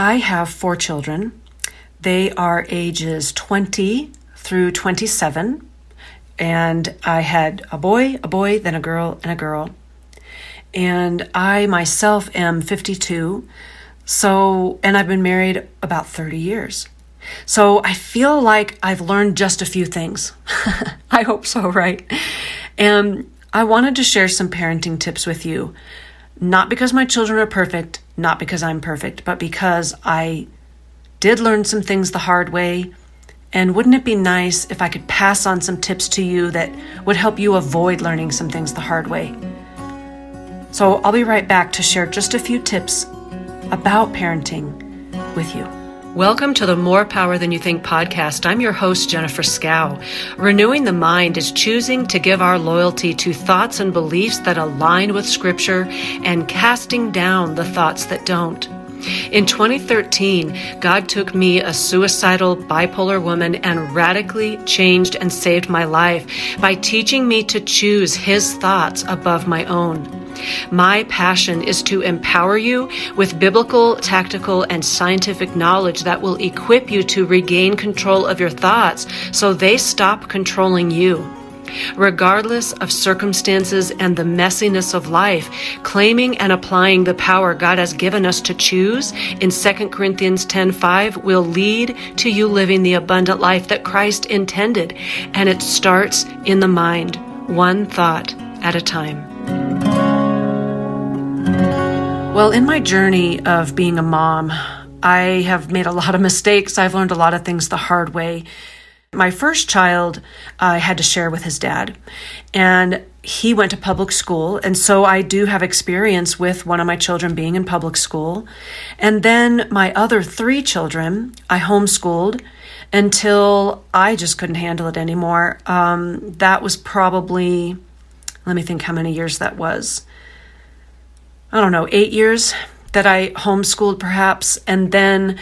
I have four children. They are ages 20 through 27. And I had a boy, a boy, then a girl, and a girl. And I myself am 52. So, and I've been married about 30 years. So I feel like I've learned just a few things. I hope so, right? And I wanted to share some parenting tips with you. Not because my children are perfect, not because I'm perfect, but because I did learn some things the hard way. And wouldn't it be nice if I could pass on some tips to you that would help you avoid learning some things the hard way? So I'll be right back to share just a few tips about parenting with you. Welcome to the More Power Than You Think podcast. I'm your host, Jennifer Skaw. Renewing the mind is choosing to give our loyalty to thoughts and beliefs that align with Scripture and casting down the thoughts that don't. In 2013, God took me, a suicidal bipolar woman, and radically changed and saved my life by teaching me to choose His thoughts above my own. My passion is to empower you with biblical, tactical, and scientific knowledge that will equip you to regain control of your thoughts so they stop controlling you. Regardless of circumstances and the messiness of life, claiming and applying the power God has given us to choose in 2 Corinthians 10:5 will lead to you living the abundant life that Christ intended, and it starts in the mind, one thought at a time. Well, in my journey of being a mom, I have made a lot of mistakes. I've learned a lot of things the hard way. My first child, I had to share with his dad, and he went to public school. And so I do have experience with one of my children being in public school. And then my other three children, I homeschooled until I just couldn't handle it anymore. Um, that was probably, let me think how many years that was. I don't know, eight years that I homeschooled perhaps. And then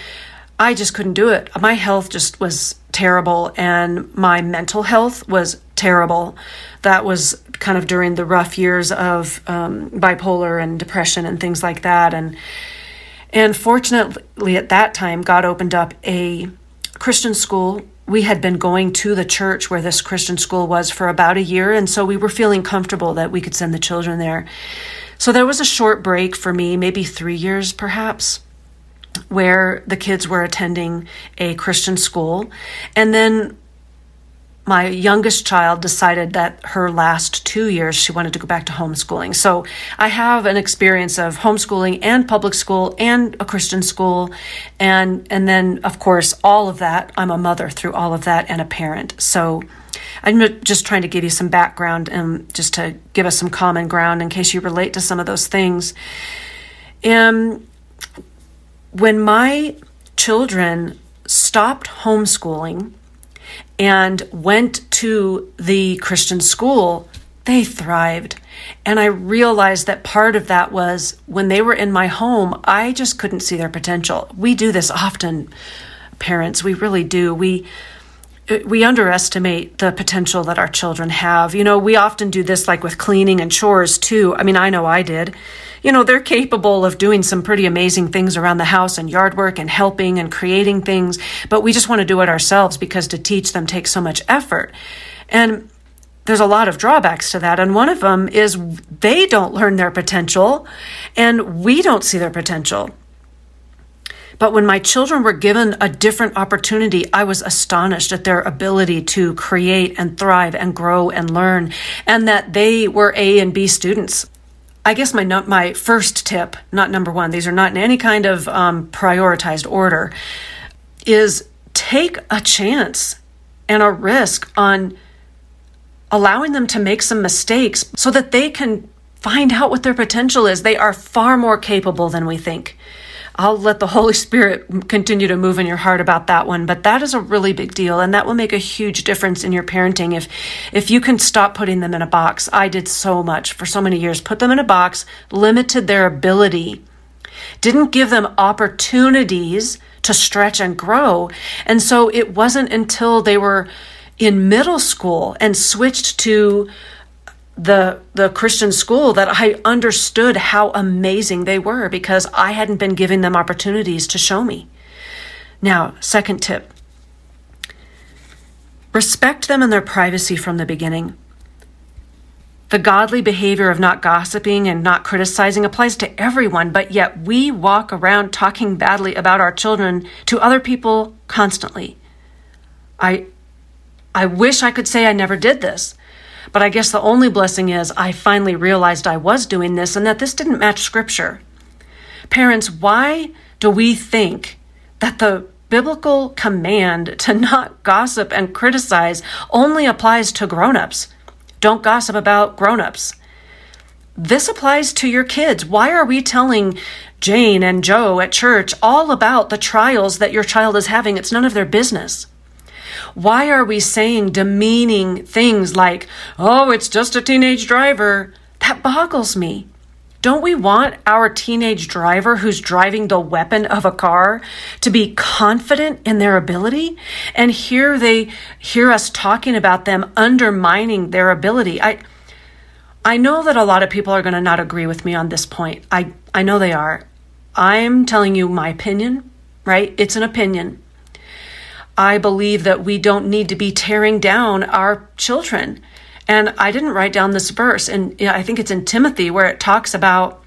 I just couldn't do it. My health just was terrible and my mental health was terrible. That was kind of during the rough years of um, bipolar and depression and things like that. And and fortunately, at that time, God opened up a Christian school. We had been going to the church where this Christian school was for about a year, and so we were feeling comfortable that we could send the children there. So there was a short break for me, maybe three years perhaps, where the kids were attending a Christian school. And then my youngest child decided that her last two years she wanted to go back to homeschooling. So I have an experience of homeschooling and public school and a Christian school. And, and then, of course, all of that. I'm a mother through all of that and a parent. So I'm just trying to give you some background and just to give us some common ground in case you relate to some of those things. And when my children stopped homeschooling and went to the Christian school, they thrived. And I realized that part of that was when they were in my home, I just couldn't see their potential. We do this often, parents. We really do. We we underestimate the potential that our children have. You know, we often do this like with cleaning and chores too. I mean, I know I did. You know, they're capable of doing some pretty amazing things around the house and yard work and helping and creating things, but we just want to do it ourselves because to teach them takes so much effort. And there's a lot of drawbacks to that. And one of them is they don't learn their potential and we don't see their potential. But when my children were given a different opportunity, I was astonished at their ability to create and thrive and grow and learn, and that they were A and B students. I guess my my first tip, not number one, these are not in any kind of um, prioritized order, is take a chance and a risk on allowing them to make some mistakes so that they can find out what their potential is. They are far more capable than we think. I'll let the Holy Spirit continue to move in your heart about that one, but that is a really big deal and that will make a huge difference in your parenting if if you can stop putting them in a box. I did so much for so many years. Put them in a box, limited their ability, didn't give them opportunities to stretch and grow. And so it wasn't until they were in middle school and switched to the the Christian school that I understood how amazing they were because I hadn't been giving them opportunities to show me. Now, second tip. Respect them and their privacy from the beginning. The godly behavior of not gossiping and not criticizing applies to everyone, but yet we walk around talking badly about our children to other people constantly. I I wish I could say I never did this. But I guess the only blessing is I finally realized I was doing this and that this didn't match scripture. Parents, why do we think that the biblical command to not gossip and criticize only applies to grown-ups? Don't gossip about grown-ups. This applies to your kids. Why are we telling Jane and Joe at church all about the trials that your child is having? It's none of their business. Why are we saying demeaning things like, oh, it's just a teenage driver? That boggles me. Don't we want our teenage driver who's driving the weapon of a car to be confident in their ability? And here they hear us talking about them undermining their ability. I I know that a lot of people are going to not agree with me on this point. I I know they are. I'm telling you my opinion, right? It's an opinion. I believe that we don't need to be tearing down our children. And I didn't write down this verse, and I think it's in Timothy where it talks about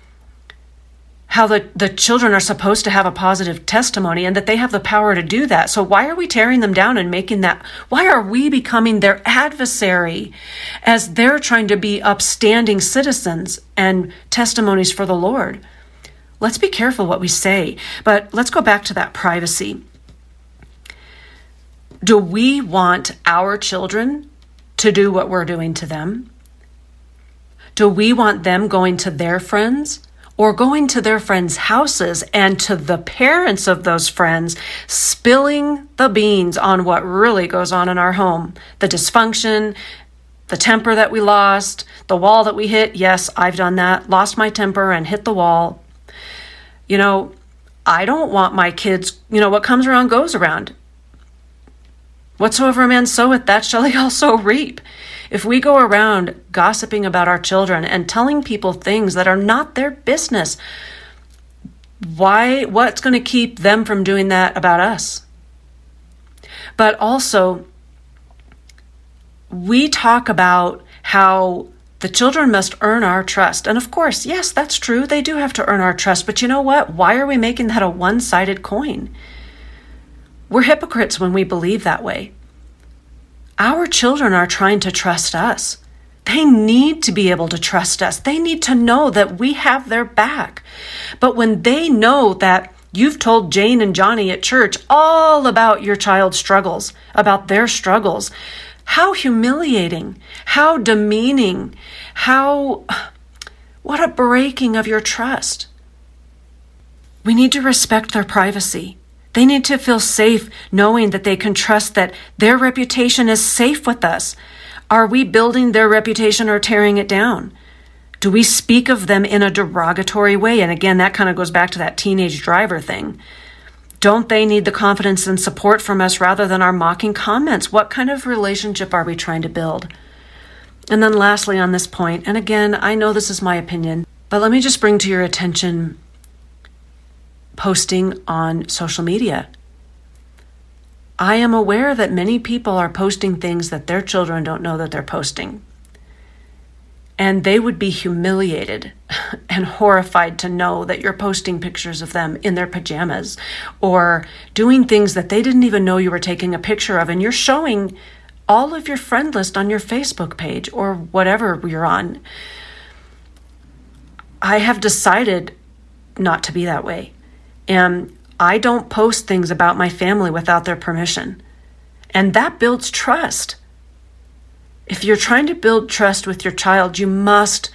how the, the children are supposed to have a positive testimony and that they have the power to do that. So, why are we tearing them down and making that? Why are we becoming their adversary as they're trying to be upstanding citizens and testimonies for the Lord? Let's be careful what we say, but let's go back to that privacy. Do we want our children to do what we're doing to them? Do we want them going to their friends or going to their friends' houses and to the parents of those friends, spilling the beans on what really goes on in our home? The dysfunction, the temper that we lost, the wall that we hit. Yes, I've done that. Lost my temper and hit the wall. You know, I don't want my kids, you know, what comes around goes around. Whatsoever a man soweth, that shall he also reap. If we go around gossiping about our children and telling people things that are not their business, why what's going to keep them from doing that about us? But also we talk about how the children must earn our trust. And of course, yes, that's true. They do have to earn our trust. But you know what? Why are we making that a one sided coin? We're hypocrites when we believe that way. Our children are trying to trust us. They need to be able to trust us. They need to know that we have their back. But when they know that you've told Jane and Johnny at church all about your child's struggles, about their struggles, how humiliating, how demeaning, how what a breaking of your trust. We need to respect their privacy. They need to feel safe knowing that they can trust that their reputation is safe with us. Are we building their reputation or tearing it down? Do we speak of them in a derogatory way? And again, that kind of goes back to that teenage driver thing. Don't they need the confidence and support from us rather than our mocking comments? What kind of relationship are we trying to build? And then, lastly, on this point, and again, I know this is my opinion, but let me just bring to your attention posting on social media. I am aware that many people are posting things that their children don't know that they're posting. And they would be humiliated and horrified to know that you're posting pictures of them in their pajamas or doing things that they didn't even know you were taking a picture of. And you're showing all of your friend list on your Facebook page or whatever you're on. I have decided not to be that way. And I don't post things about my family without their permission. And that builds trust. If you're trying to build trust with your child, you must.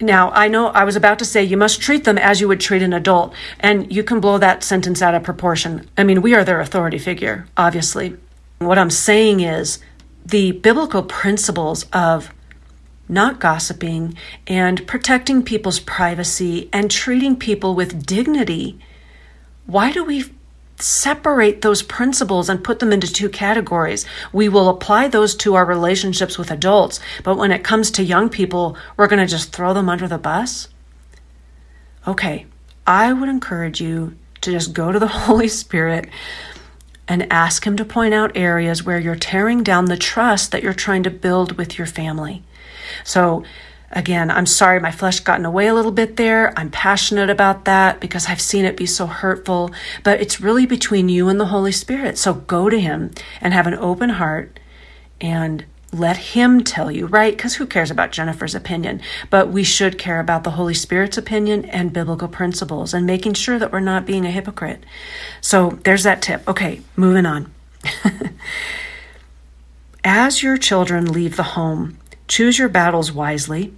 Now, I know I was about to say you must treat them as you would treat an adult, and you can blow that sentence out of proportion. I mean, we are their authority figure, obviously. What I'm saying is the biblical principles of not gossiping and protecting people's privacy and treating people with dignity why do we separate those principles and put them into two categories. We will apply those to our relationships with adults, but when it comes to young people, we're going to just throw them under the bus. Okay, I would encourage you to just go to the Holy Spirit and ask Him to point out areas where you're tearing down the trust that you're trying to build with your family. So, again, I'm sorry my flesh got in the way a little bit there. I'm passionate about that because I've seen it be so hurtful, but it's really between you and the Holy Spirit. So, go to Him and have an open heart and let him tell you, right? Because who cares about Jennifer's opinion? But we should care about the Holy Spirit's opinion and biblical principles and making sure that we're not being a hypocrite. So there's that tip. Okay, moving on. As your children leave the home, choose your battles wisely.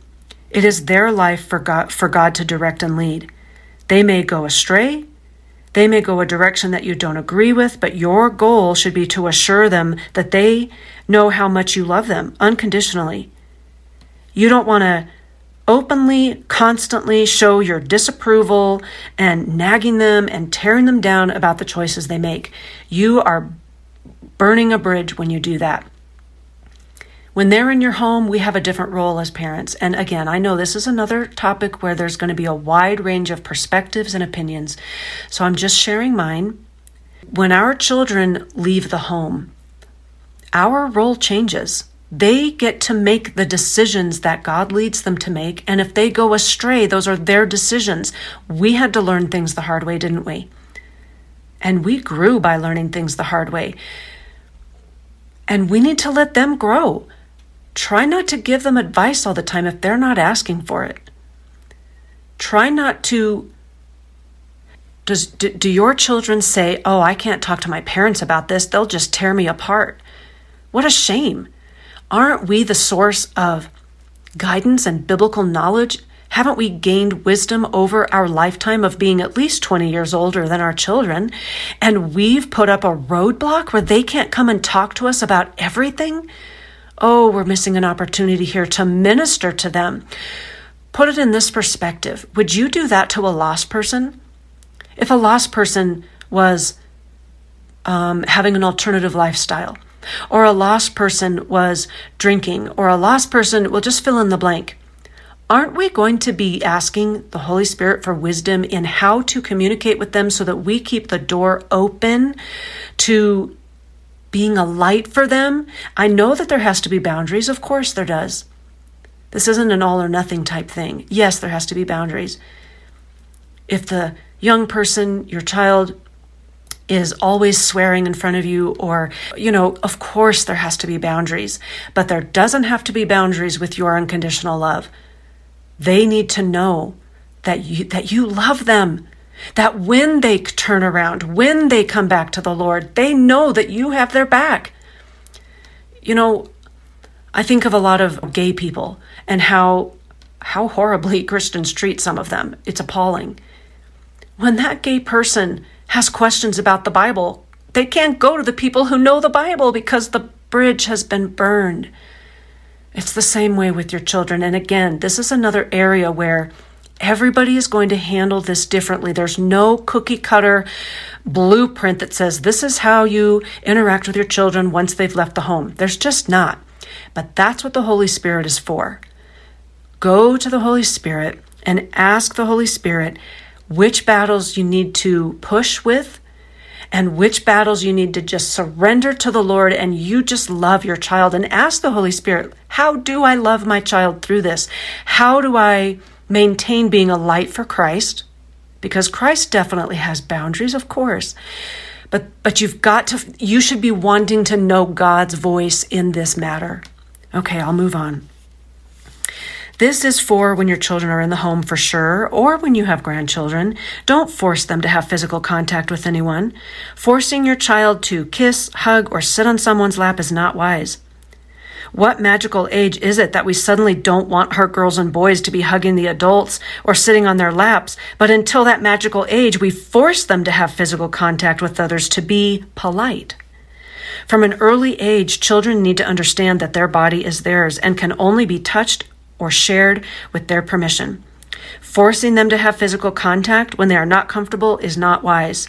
It is their life for God, for God to direct and lead. They may go astray, they may go a direction that you don't agree with, but your goal should be to assure them that they know how much you love them unconditionally. You don't want to openly, constantly show your disapproval and nagging them and tearing them down about the choices they make. You are burning a bridge when you do that. When they're in your home, we have a different role as parents. And again, I know this is another topic where there's going to be a wide range of perspectives and opinions. So I'm just sharing mine. When our children leave the home, our role changes. They get to make the decisions that God leads them to make. And if they go astray, those are their decisions. We had to learn things the hard way, didn't we? And we grew by learning things the hard way. And we need to let them grow. Try not to give them advice all the time if they're not asking for it. Try not to. Does, do, do your children say, Oh, I can't talk to my parents about this? They'll just tear me apart. What a shame. Aren't we the source of guidance and biblical knowledge? Haven't we gained wisdom over our lifetime of being at least 20 years older than our children? And we've put up a roadblock where they can't come and talk to us about everything? Oh, we're missing an opportunity here to minister to them. Put it in this perspective. Would you do that to a lost person? If a lost person was um, having an alternative lifestyle, or a lost person was drinking, or a lost person, well, just fill in the blank. Aren't we going to be asking the Holy Spirit for wisdom in how to communicate with them so that we keep the door open to being a light for them. I know that there has to be boundaries. Of course, there does. This isn't an all or nothing type thing. Yes, there has to be boundaries. If the young person, your child, is always swearing in front of you, or, you know, of course there has to be boundaries, but there doesn't have to be boundaries with your unconditional love. They need to know that you, that you love them that when they turn around, when they come back to the Lord, they know that you have their back. You know, I think of a lot of gay people and how how horribly Christians treat some of them. It's appalling. When that gay person has questions about the Bible, they can't go to the people who know the Bible because the bridge has been burned. It's the same way with your children. And again, this is another area where Everybody is going to handle this differently. There's no cookie cutter blueprint that says this is how you interact with your children once they've left the home. There's just not. But that's what the Holy Spirit is for. Go to the Holy Spirit and ask the Holy Spirit which battles you need to push with and which battles you need to just surrender to the Lord and you just love your child and ask the Holy Spirit, how do I love my child through this? How do I maintain being a light for Christ because Christ definitely has boundaries, of course. But but you've got to you should be wanting to know God's voice in this matter. Okay, I'll move on. This is for when your children are in the home for sure, or when you have grandchildren. Don't force them to have physical contact with anyone. Forcing your child to kiss, hug, or sit on someone's lap is not wise. What magical age is it that we suddenly don't want our girls and boys to be hugging the adults or sitting on their laps, but until that magical age, we force them to have physical contact with others to be polite? From an early age, children need to understand that their body is theirs and can only be touched or shared with their permission. Forcing them to have physical contact when they are not comfortable is not wise.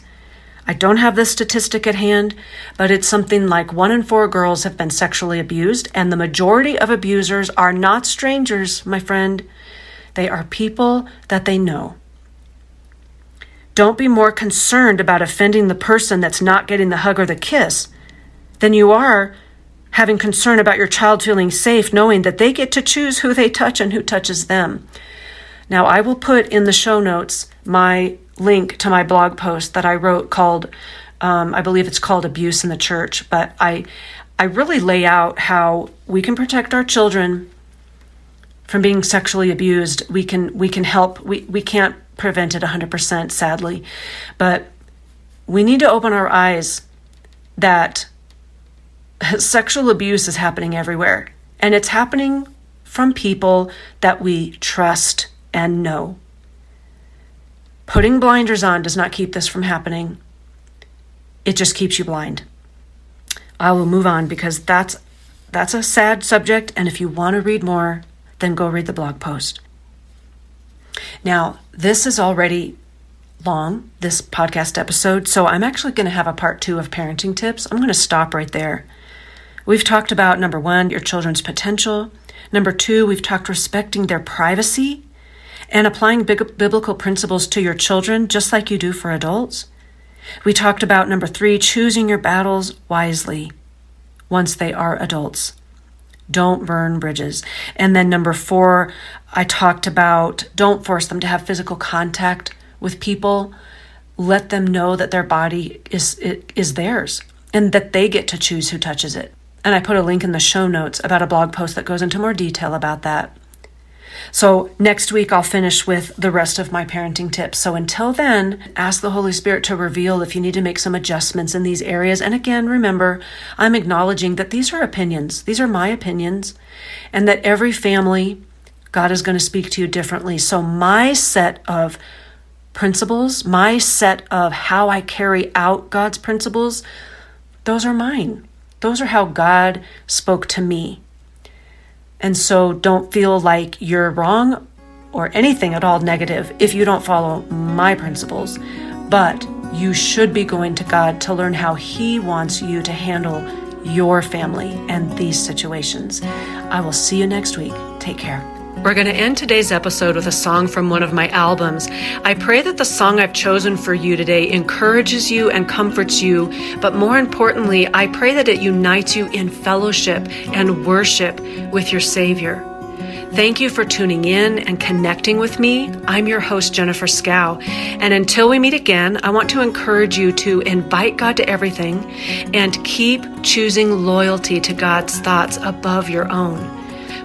I don't have this statistic at hand, but it's something like one in four girls have been sexually abused, and the majority of abusers are not strangers, my friend. They are people that they know. Don't be more concerned about offending the person that's not getting the hug or the kiss than you are having concern about your child feeling safe, knowing that they get to choose who they touch and who touches them. Now, I will put in the show notes my link to my blog post that I wrote called, um, I believe it's called Abuse in the Church, but I, I really lay out how we can protect our children from being sexually abused. We can, we can help, we, we can't prevent it 100%, sadly, but we need to open our eyes that sexual abuse is happening everywhere, and it's happening from people that we trust and know. Putting blinders on does not keep this from happening. It just keeps you blind. I will move on because that's that's a sad subject and if you want to read more, then go read the blog post. Now, this is already long, this podcast episode, so I'm actually going to have a part 2 of parenting tips. I'm going to stop right there. We've talked about number 1, your children's potential. Number 2, we've talked respecting their privacy and applying big, biblical principles to your children just like you do for adults. We talked about number three, choosing your battles wisely once they are adults. Don't burn bridges. And then number four, I talked about don't force them to have physical contact with people. Let them know that their body is is theirs and that they get to choose who touches it. And I put a link in the show notes about a blog post that goes into more detail about that. So, next week, I'll finish with the rest of my parenting tips. So, until then, ask the Holy Spirit to reveal if you need to make some adjustments in these areas. And again, remember, I'm acknowledging that these are opinions, these are my opinions, and that every family, God is going to speak to you differently. So, my set of principles, my set of how I carry out God's principles, those are mine. Those are how God spoke to me. And so don't feel like you're wrong or anything at all negative if you don't follow my principles. But you should be going to God to learn how He wants you to handle your family and these situations. I will see you next week. Take care. We're going to end today's episode with a song from one of my albums. I pray that the song I've chosen for you today encourages you and comforts you, but more importantly, I pray that it unites you in fellowship and worship with your Savior. Thank you for tuning in and connecting with me. I'm your host, Jennifer Skaw. And until we meet again, I want to encourage you to invite God to everything and keep choosing loyalty to God's thoughts above your own.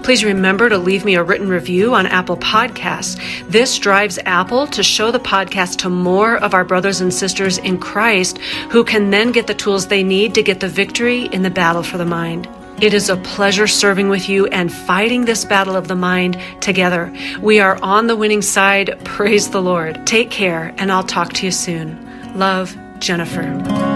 Please remember to leave me a written review on Apple Podcasts. This drives Apple to show the podcast to more of our brothers and sisters in Christ who can then get the tools they need to get the victory in the battle for the mind. It is a pleasure serving with you and fighting this battle of the mind together. We are on the winning side. Praise the Lord. Take care, and I'll talk to you soon. Love, Jennifer.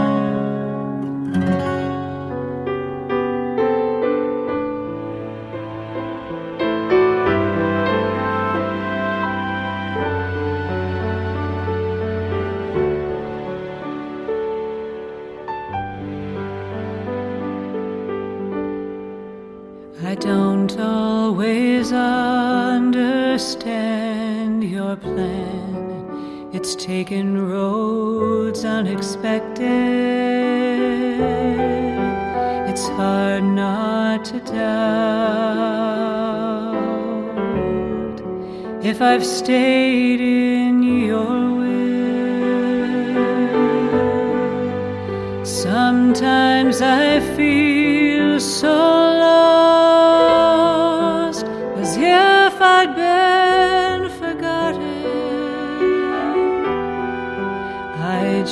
Always understand your plan. It's taken roads unexpected. It's hard not to doubt if I've stayed in your will. Sometimes I feel so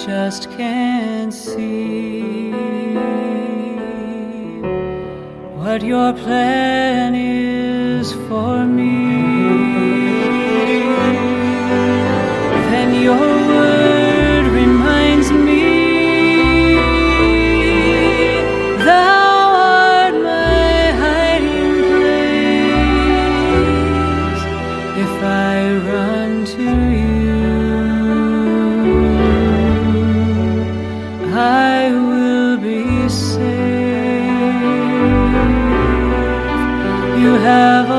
just can't see what your plan is for me. Then your have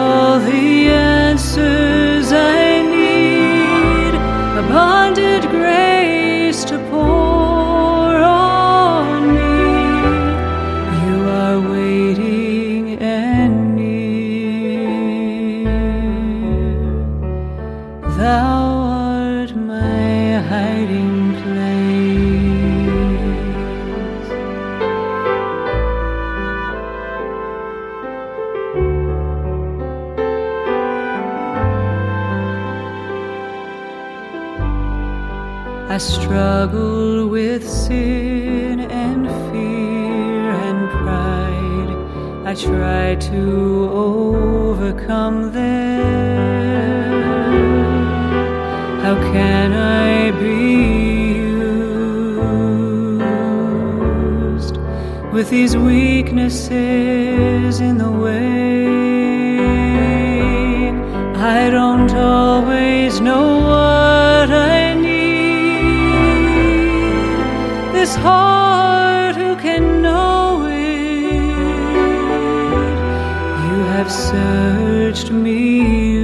I try to overcome them. How can I be used with these weaknesses in the way? I don't always know what I need. This heart searched me.